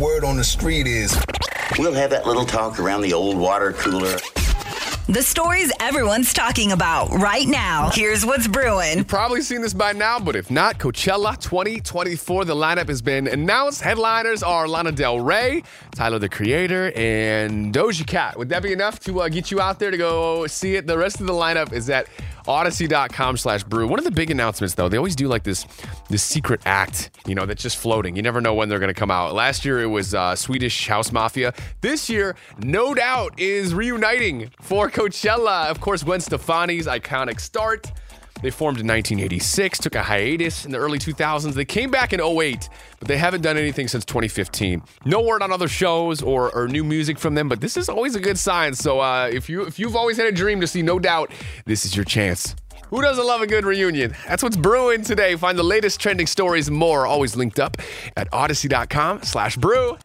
Word on the street is We'll have that little talk around the old water cooler. The stories everyone's talking about right now. Here's what's brewing. Probably seen this by now, but if not, Coachella 2024, the lineup has been announced. Headliners are Lana Del Rey, Tyler the Creator, and Doja Cat. Would that be enough to uh, get you out there to go see it? The rest of the lineup is at audacy.com slash brew. One of the big announcements, though, they always do like this this secret act, you know, that's just floating. You never know when they're going to come out. Last year, it was uh, Swedish House Mafia. This year, No Doubt is reuniting for Coachella. Of course, Gwen Stefani's iconic start. They formed in 1986, took a hiatus in the early 2000s. They came back in 08, but they haven't done anything since 2015. No word on other shows or, or new music from them, but this is always a good sign. So uh, if you if you've always had a dream to see No Doubt, this is your chance. Who doesn't love a good reunion? That's what's brewing today. Find the latest trending stories more, always linked up at audacy.com slash brew.